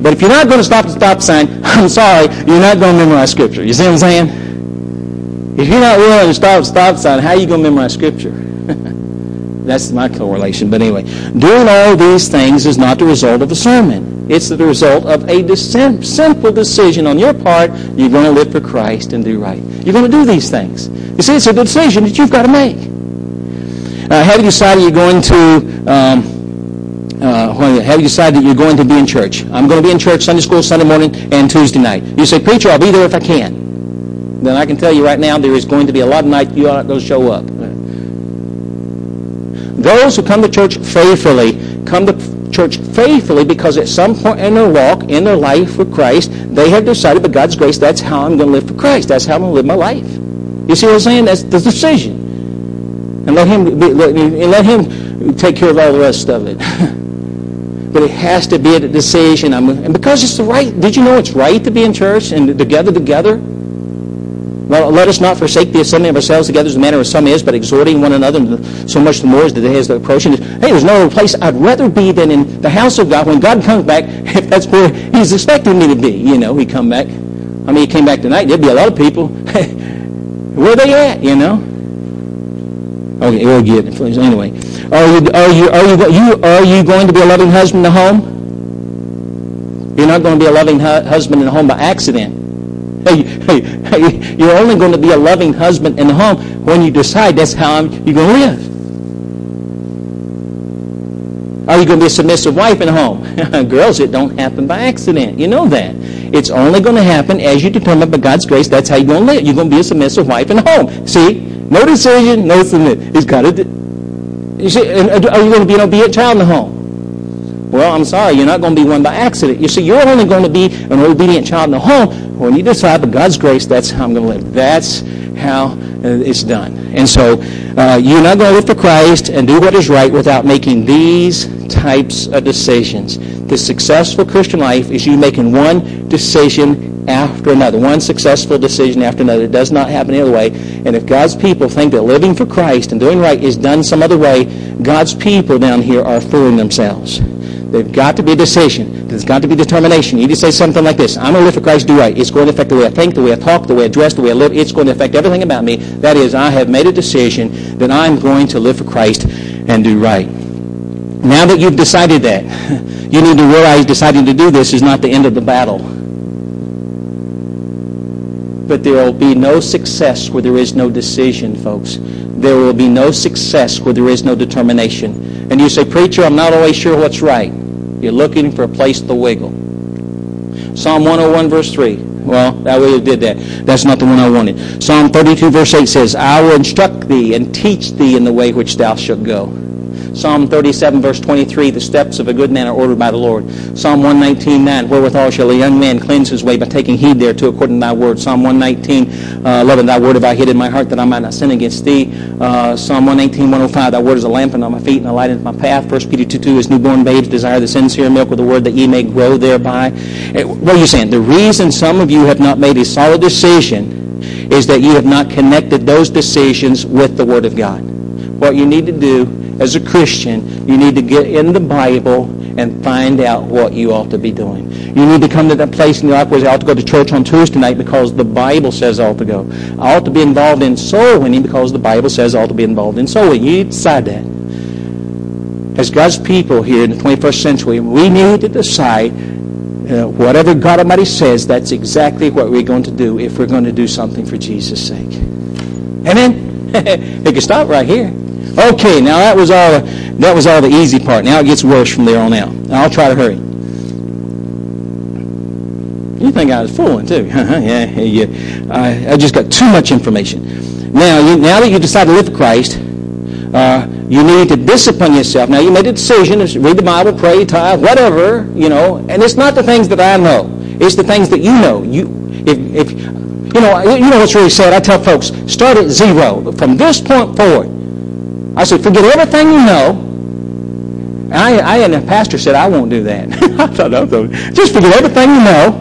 But if you're not going to stop the stop sign, I'm sorry, you're not going to memorize Scripture. You see what I'm saying? If you're not willing to stop the stop sign, how are you going to memorize Scripture? That's my correlation. But anyway, doing all these things is not the result of a sermon. It's the result of a simple decision on your part. You're going to live for Christ and do right. You're going to do these things. You see, it's a decision that you've got to make. Uh, have you decided you're going to... Um, uh, have you decided that you're going to be in church? I'm going to be in church Sunday school, Sunday morning, and Tuesday night. You say, preacher, I'll be there if I can. Then I can tell you right now, there is going to be a lot of nights you aren't going to show up. Those who come to church faithfully come to church faithfully because at some point in their walk, in their life with Christ, they have decided, by God's grace, that's how I'm going to live for Christ. That's how I'm going to live my life. You see what I'm saying? That's the decision. And let him, be, let, and let him take care of all the rest of it. but it has to be a decision. I'm, and because it's the right, did you know it's right to be in church and together together? Let us not forsake the assembling of ourselves together as the manner of some is, but exhorting one another so much the more as the day is approaching. Hey, there's no other place I'd rather be than in the house of God when God comes back, if that's where he's expecting me to be. You know, he come back. I mean, he came back tonight. There'd be a lot of people. where they at, you know? Okay, we'll get it. Anyway, are you, are you, are you, you, are you going to be a loving husband in the home? You're not going to be a loving hu- husband in the home by accident. You're only going to be a loving husband in the home when you decide that's how you're going to live. Are you going to be a submissive wife in the home? Girls, it don't happen by accident. You know that. It's only going to happen as you determine by God's grace that's how you're going to live. You're going to be a submissive wife in the home. See? No decision, no submit. He's got to... You see, are you going to be an obedient child in the home? Well, I'm sorry, you're not going to be one by accident. You see, you're only going to be an obedient child in the home when you decide, by God's grace, that's how I'm going to live. That's how uh, it's done. And so uh, you're not going to live for Christ and do what is right without making these types of decisions. The successful Christian life is you making one decision after another, one successful decision after another. It does not happen the other way. And if God's people think that living for Christ and doing right is done some other way, God's people down here are fooling themselves. They've got to be a decision. There's got to be determination. You need to say something like this, I'm going to live for Christ, do right. It's going to affect the way I think, the way I talk, the way I dress, the way I live. It's going to affect everything about me. That is, I have made a decision that I'm going to live for Christ and do right. Now that you've decided that, you need to realize deciding to do this is not the end of the battle. But there will be no success where there is no decision, folks. There will be no success where there is no determination. And you say, Preacher, I'm not always sure what's right. You're looking for a place to wiggle. Psalm 101, verse 3. Well, that way you did that. That's not the one I wanted. Psalm 32, verse 8 says, I will instruct thee and teach thee in the way which thou shalt go. Psalm 37, verse 23, the steps of a good man are ordered by the Lord. Psalm 119, 9, wherewithal shall a young man cleanse his way by taking heed thereto according to thy word. Psalm 119, uh, 11, thy word have I hid in my heart that I might not sin against thee. Uh, Psalm 118, 105, thy word is a lamp unto my feet and a light unto my path. 1 Peter 2, 2, as newborn babes desire the sincere milk of the word that ye may grow thereby. Eh, what are you saying? The reason some of you have not made a solid decision is that you have not connected those decisions with the word of God. What you need to do as a Christian, you need to get in the Bible and find out what you ought to be doing. You need to come to that place in your life where I ought to go to church on Tuesday night because the Bible says I ought to go. I ought to be involved in soul winning because the Bible says I ought to be involved in soul winning. You decide that. As God's people here in the 21st century, we need to decide uh, whatever God Almighty says, that's exactly what we're going to do if we're going to do something for Jesus' sake. Amen? it can stop right here. Okay, now that was all that was all the easy part. Now it gets worse from there on out. I'll try to hurry. You think I was fooling too? yeah, yeah. I, I just got too much information. Now, you, now that you decide to live for Christ, uh, you need to discipline yourself. Now, you made a decision, read the Bible, pray, tithe, whatever, you know, and it's not the things that I know. It's the things that you know. You, if, if, you know, you know what's really sad? I tell folks, start at zero. From this point forward, I said, forget everything you know. I, I and the pastor said, I won't do that. I thought, just forget everything you know.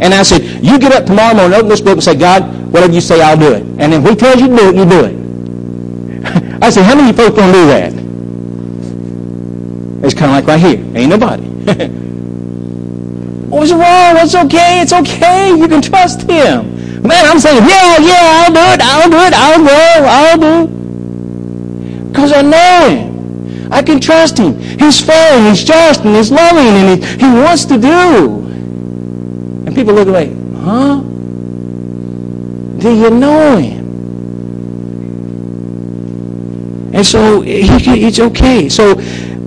And I said, you get up tomorrow morning, open this book and say, God, whatever you say, I'll do it. And if he tells you to do it, you do it. I said, how many folks going to do that? It's kind of like right here. Ain't nobody. What's wrong? What's okay? It's okay. You can trust him. Man, I'm saying, yeah, yeah, I'll do it. I'll do it. I'll go. I'll do. Because I know him. I can trust him. He's fair, and he's just, and he's loving, and he, he wants to do. And people look away, huh? Do you know him? And so it's okay. So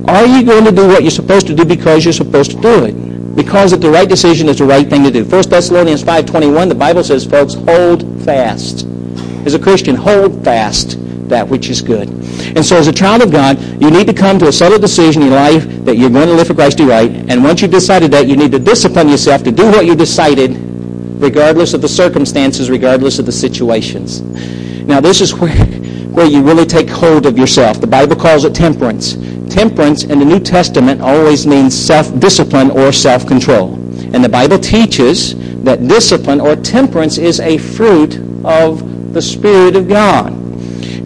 are you going to do what you're supposed to do because you're supposed to do it? Because if the right decision is the right thing to do. 1 Thessalonians 5.21, the Bible says, folks, hold fast. As a Christian, hold fast that which is good. And so as a child of God, you need to come to a settled decision in life that you're going to live for Christ do right. And once you've decided that, you need to discipline yourself to do what you decided, regardless of the circumstances, regardless of the situations. Now this is where, where you really take hold of yourself. The Bible calls it temperance. Temperance in the New Testament always means self-discipline or self-control. And the Bible teaches that discipline or temperance is a fruit of the Spirit of God.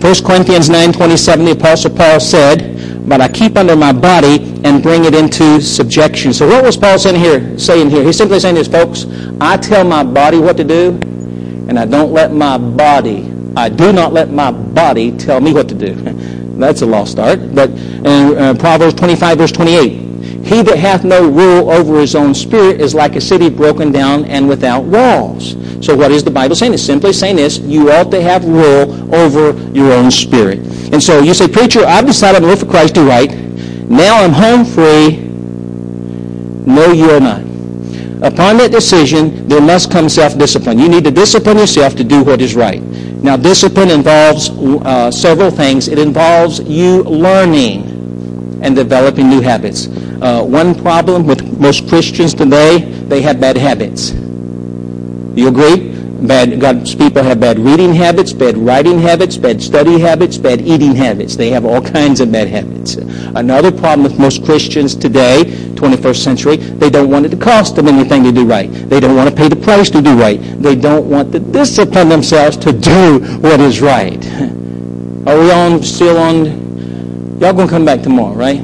1 Corinthians 9.27, the Apostle Paul said, But I keep under my body and bring it into subjection. So what was Paul saying here? Saying here? He's simply saying this, folks, I tell my body what to do, and I don't let my body, I do not let my body tell me what to do. That's a lost art. But in uh, Proverbs 25, verse 28, he that hath no rule over his own spirit is like a city broken down and without walls. So what is the Bible saying? It's simply saying this, you ought to have rule over your own spirit. And so you say, preacher, I've decided to live for Christ, do right. Now I'm home free. No, you are not. Upon that decision, there must come self-discipline. You need to discipline yourself to do what is right. Now, discipline involves uh, several things. It involves you learning and developing new habits. Uh, one problem with most Christians today, they have bad habits. You agree? Bad, God's people have bad reading habits, bad writing habits, bad study habits, bad eating habits. They have all kinds of bad habits. Another problem with most Christians today, 21st century, they don't want it to cost them anything to do right. They don't want to pay the price to do right. They don't want to discipline themselves to do what is right. Are we on still on Y'all gonna come back tomorrow, right?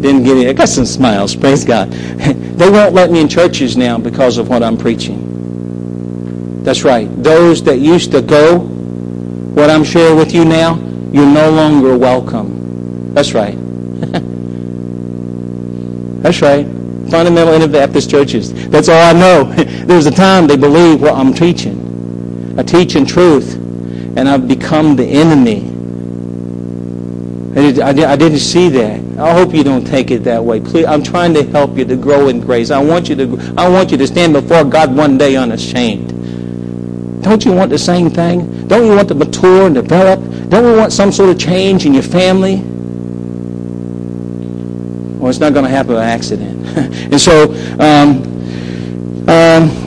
Didn't get it. I got some smiles. Praise God. they won't let me in churches now because of what I'm preaching. That's right. Those that used to go, what I'm sharing with you now, you're no longer welcome. That's right. That's right. Fundamental Anabaptist churches. That's all I know. There's a time they believe what I'm teaching. I teach in truth, and I've become the enemy I, did, I, didn't see that. I hope you don't take it that way. Please, I'm trying to help you to grow in grace. I want you to, I want you to stand before God one day unashamed. Don't you want the same thing? Don't you want to mature and develop? Don't you want some sort of change in your family? Well, it's not going to happen by accident. and so, um,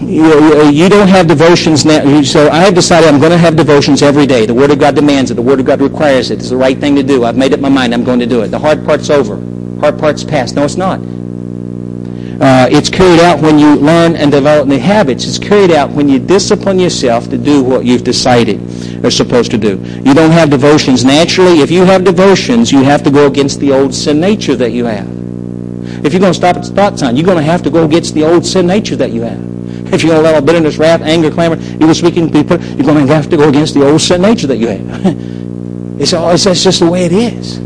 you, you, don't have devotions now. So I have decided I'm going to have devotions every day. The Word of God demands it. The Word of God requires it. It's the right thing to do. I've made up my mind. I'm going to do it. The hard part's over. Hard part's past. No, it's not. Uh, it's carried out when you learn and develop new habits. It's carried out when you discipline yourself to do what you've decided are supposed to do. You don't have devotions naturally. If you have devotions, you have to go against the old sin nature that you have. If you're going to stop at the stop sign, you're going to have to go against the old sin nature that you have. If to allow bitterness, wrath, anger, clamor, evil speaking people, you're going to have to go against the old sin nature that you have. it's, it's, it's just the way it is.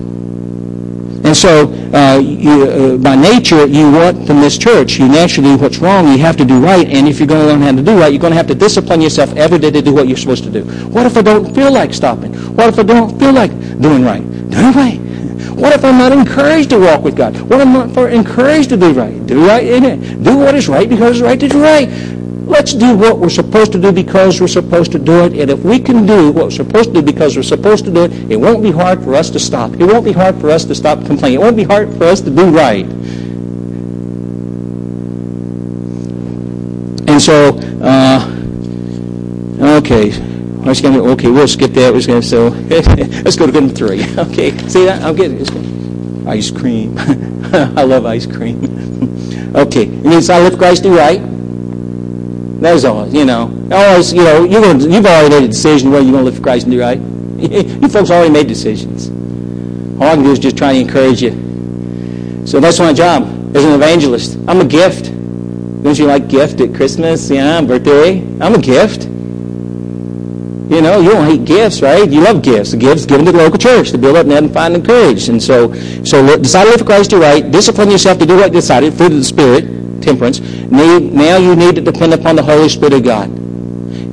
And And so, uh, you, uh, by nature, you want to miss church. You naturally do what's wrong. You have to do right. And if you're going to learn how to do right, you're going to have to discipline yourself every day to do what you're supposed to do. What if I don't feel like stopping? What if I don't feel like doing right? Do right. What if I'm not encouraged to walk with God? What if I'm not encouraged to do right? Do right in it. Do what is right because it's right to do right. Let's do what we're supposed to do because we're supposed to do it. And if we can do what we're supposed to do because we're supposed to do it, it won't be hard for us to stop. It won't be hard for us to stop complaining. It won't be hard for us to do right. And so, uh, okay. Gonna, okay, we'll skip that. We're gonna, so let's go to good three. Okay, see that? I'm getting ice cream. I love ice cream. okay, it means I live Christ do right. That's all. You know, always. You know, you're gonna, you've already made a decision whether you're going to live for Christ and do right. you folks already made decisions. All I can do is just try to encourage you. So that's my job as an evangelist. I'm a gift. Don't you like gift at Christmas? Yeah, birthday. I'm a gift. You know, you don't hate gifts, right? You love gifts. The gifts given to the local church to build up and edify and encourage. And so, so decide to live for Christ, do right. Discipline yourself to do what you decided, fruit of the Spirit temperance. Now you need to depend upon the Holy Spirit of God.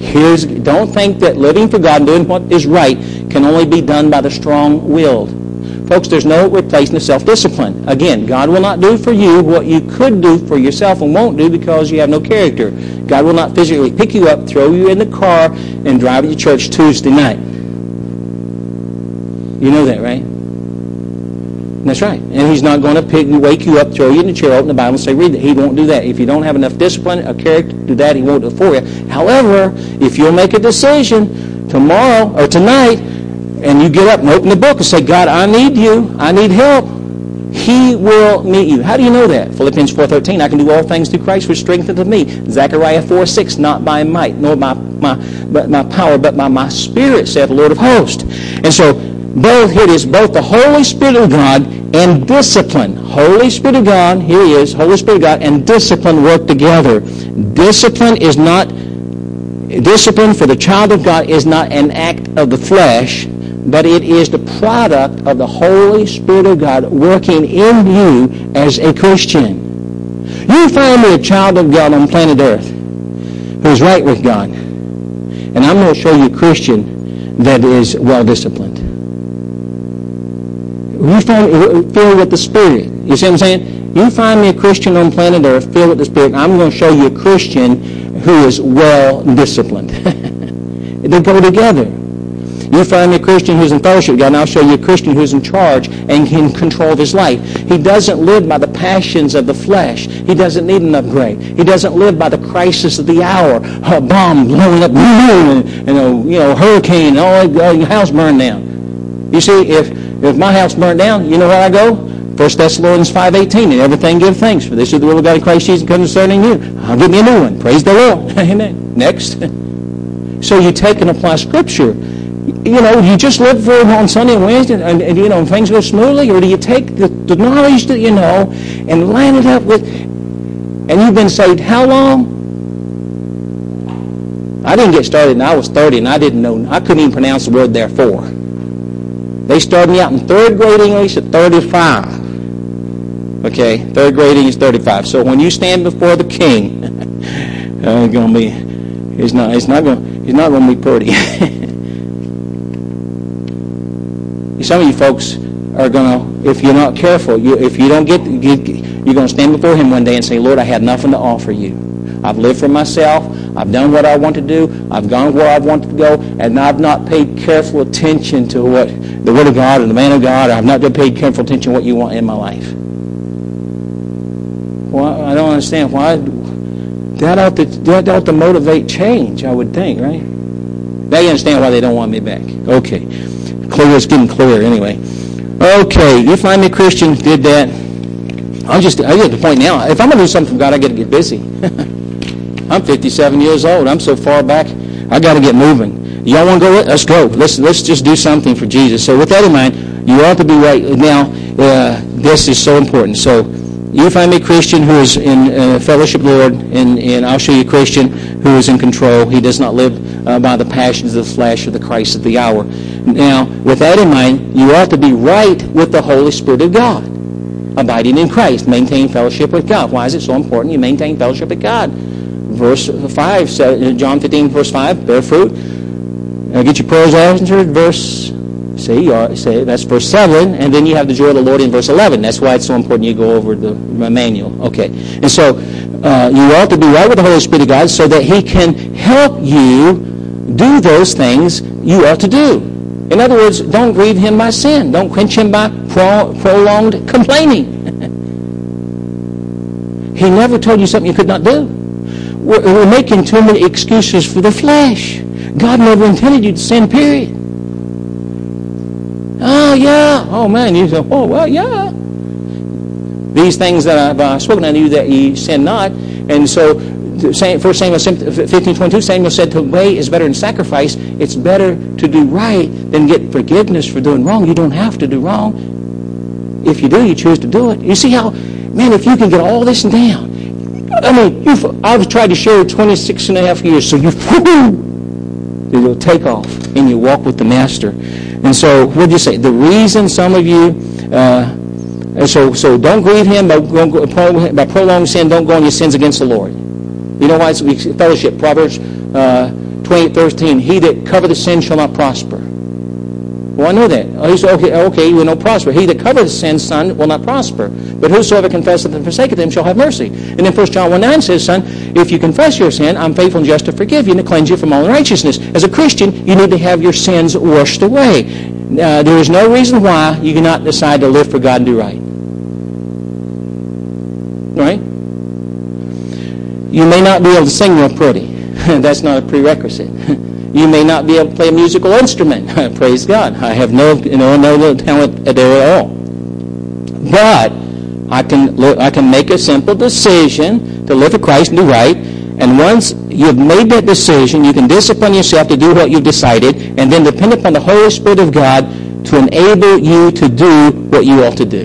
Here's, don't think that living for God and doing what is right can only be done by the strong-willed. Folks, there's no replacing the self-discipline. Again, God will not do for you what you could do for yourself and won't do because you have no character. God will not physically pick you up, throw you in the car, and drive you to church Tuesday night. You know that, right? That's right. And he's not going to pick, wake you up, throw you in the chair, open the Bible, and say, read it. He won't do that. If you don't have enough discipline or character to do that, he won't do it for you. However, if you'll make a decision tomorrow or tonight, and you get up and open the book and say, God, I need you. I need help. He will meet you. How do you know that? Philippians 4.13, I can do all things through Christ which strengtheneth me. Zechariah 4.6, not by might, nor by my, but my power, but by my spirit, saith the Lord of hosts. And so both, here it is, both the Holy Spirit of God and discipline. Holy Spirit of God, here he is, Holy Spirit of God, and discipline work together. Discipline is not, discipline for the child of God is not an act of the flesh, but it is the product of the Holy Spirit of God working in you as a Christian. You find me a child of God on planet Earth who's right with God. And I'm going to show you a Christian that is well disciplined you find uh, filled with the Spirit. You see what I'm saying? You find me a Christian on planet Earth filled with the Spirit, I'm going to show you a Christian who is well disciplined. they go together. You find me a Christian who's in fellowship with God, and I'll show you a Christian who's in charge and can control his life. He doesn't live by the passions of the flesh. He doesn't need an upgrade. He doesn't live by the crisis of the hour. A bomb blowing up, and, and a you know, hurricane, and all your house burned down. You see, if if my house burnt down, you know where I go? 1 Thessalonians 5.18, and everything give thanks, for this is the will of God in Christ Jesus concerning you. I'll give me a new one. Praise the Lord. Amen. Next. So you take and apply Scripture. You know, you just live for on Sunday and Wednesday, and, and you know, things go smoothly, or do you take the, the knowledge that you know and line it up with, and you've been saved how long? I didn't get started and I was 30, and I didn't know, I couldn't even pronounce the word therefore. They started me out in third grade English at 35. Okay, third grade English 35. So when you stand before the king, uh, it's gonna be, it's not, it's not gonna, it's not gonna be pretty. Some of you folks are gonna, if you're not careful, you, if you don't get, you're gonna stand before him one day and say, Lord, I had nothing to offer you. I've lived for myself. I've done what I want to do. I've gone where I wanted to go, and I've not paid careful attention to what the Word of God and the man of God. I've not paid careful attention to what you want in my life. Well, I don't understand why. That ought to that ought to motivate change. I would think, right? Now you understand why they don't want me back. Okay, clear. It's getting clear anyway. Okay, you find me Christian did that. I'm just I get the point now. If I'm gonna do something for God, I got to get busy. I'm 57 years old. I'm so far back. I got to get moving. Y'all want to go? Let's go. Let's let's just do something for Jesus. So with that in mind, you ought to be right now. Uh, this is so important. So you find me a Christian who is in uh, fellowship, Lord, and, and I'll show you a Christian who is in control. He does not live uh, by the passions of the flesh or the Christ of the hour. Now, with that in mind, you ought to be right with the Holy Spirit of God. Abiding in Christ, maintain fellowship with God. Why is it so important you maintain fellowship with God? Verse 5, John 15, verse 5, bear fruit. Uh, get your prayers answered. Verse See, uh, say that's verse 7, and then you have the joy of the Lord in verse 11. That's why it's so important you go over the manual. Okay. And so uh, you ought to be right with the Holy Spirit of God so that He can help you do those things you ought to do. In other words, don't grieve Him by sin. Don't quench Him by pro- prolonged complaining. he never told you something you could not do. We're, we're making too many excuses for the flesh. God never intended you to sin, period. Oh, yeah. Oh, man. You say, oh, well, yeah. These things that I've uh, spoken unto you that ye sin not. And so, First Samuel 15, 22, Samuel said, to obey is better than sacrifice. It's better to do right than get forgiveness for doing wrong. You don't have to do wrong. If you do, you choose to do it. You see how, man, if you can get all this down. I mean, I've tried to share 26 and a half years, so you, you'll take off and you walk with the Master. And so, what did you say? The reason some of you, uh, so so don't grieve him by, by prolonged sin. Don't go on your sins against the Lord. You know why it's fellowship. Proverbs uh, 28, 13. He that covereth sin shall not prosper. Well, I know that. Oh, said, okay, okay, you will not prosper. He that covereth sin, son, will not prosper. But whosoever confesseth and forsaketh him shall have mercy. And then 1 John 1 9 says, son, if you confess your sin, I'm faithful and just to forgive you and to cleanse you from all unrighteousness. As a Christian, you need to have your sins washed away. Uh, there is no reason why you cannot decide to live for God and do right. Right? You may not be able to sing real pretty. That's not a prerequisite. You may not be able to play a musical instrument. Praise God. I have no, you know, no talent there at all. But I can, I can make a simple decision to live for Christ and do right. And once you've made that decision, you can discipline yourself to do what you've decided, and then depend upon the Holy Spirit of God to enable you to do what you ought to do.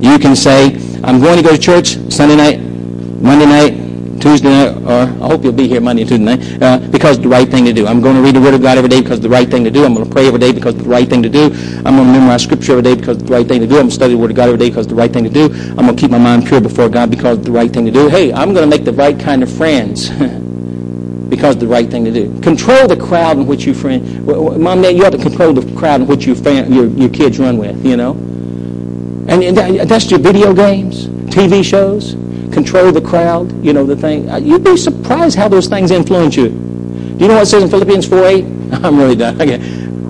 You can say, I'm going to go to church Sunday night, Monday night, Tuesday night, or I hope you'll be here Monday and Tuesday night, uh, because it's the right thing to do. I'm going to read the Word of God every day because it's the right thing to do. I'm going to pray every day because it's the right thing to do. I'm going to memorize Scripture every day because it's the right thing to do. I'm going to study the Word of God every day because it's the right thing to do. I'm going to keep my mind pure before God because it's the right thing to do. Hey, I'm going to make the right kind of friends. because the right thing to do. Control the crowd in which you friend. Mom, Dad, you have to control the crowd in which you fan, your, your kids run with, you know. And that's your video games, TV shows control the crowd, you know, the thing. Uh, you'd be surprised how those things influence you. Do you know what it says in Philippians 4.8? I'm really done. Okay.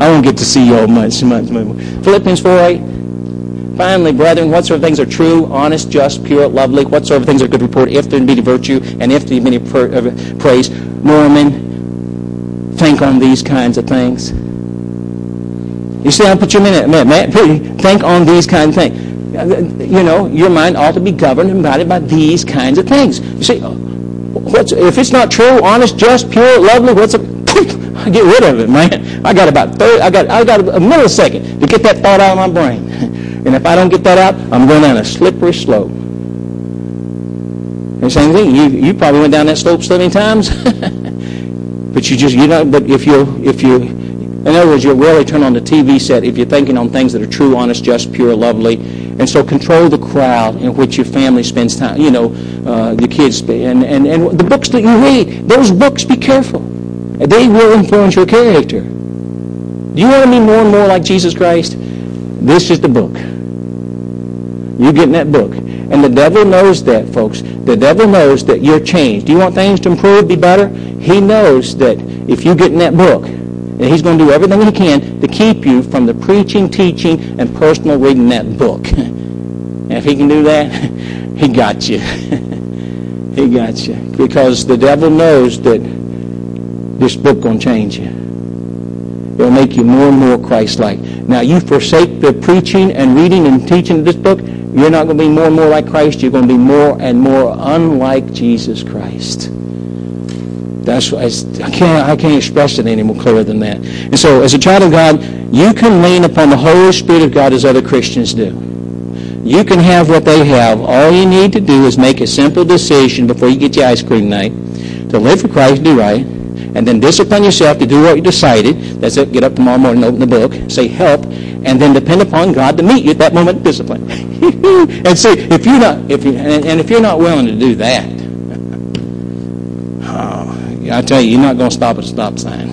I won't get to see you all much, much, much. Philippians 4.8. Finally, brethren, whatsoever things are true, honest, just, pure, lovely, whatsoever things are good report, if there be any virtue, and if there be any praise, Norman, think on these kinds of things. You see, I'll put you in a minute. Think on these kinds of things you know, your mind ought to be governed and guided by these kinds of things. You see, if it's not true, honest, just, pure, lovely, what's a, I get rid of it, man. I got about 30, I got, I got a millisecond to get that thought out of my brain. And if I don't get that out, I'm going down a slippery slope. The same thing. You, you probably went down that slope so many times. but you just, you know, but if you, if you, in other words, you'll rarely turn on the TV set if you're thinking on things that are true, honest, just, pure, lovely, and so control the crowd in which your family spends time, you know, uh, your kids, and, and, and the books that you read, those books, be careful. They will influence your character. Do you want to be more and more like Jesus Christ? This is the book. You get in that book. And the devil knows that, folks. The devil knows that you're changed. Do you want things to improve, be better? He knows that if you get in that book, and he's going to do everything he can to keep you from the preaching, teaching, and personal reading that book. and if he can do that, he got you. he got you. Because the devil knows that this book going to change you. It'll make you more and more Christ-like. Now, you forsake the preaching and reading and teaching of this book, you're not going to be more and more like Christ. You're going to be more and more unlike Jesus Christ. That's I can't I can't express it any more clearer than that. And so, as a child of God, you can lean upon the Holy Spirit of God as other Christians do. You can have what they have. All you need to do is make a simple decision before you get your ice cream night to live for Christ, do right, and then discipline yourself to do what you decided. That's it. Get up tomorrow morning, open the book, say help, and then depend upon God to meet you at that moment of discipline. and see if you're not if you, and, and if you're not willing to do that, oh, I tell you, you're not going to stop at a stop sign.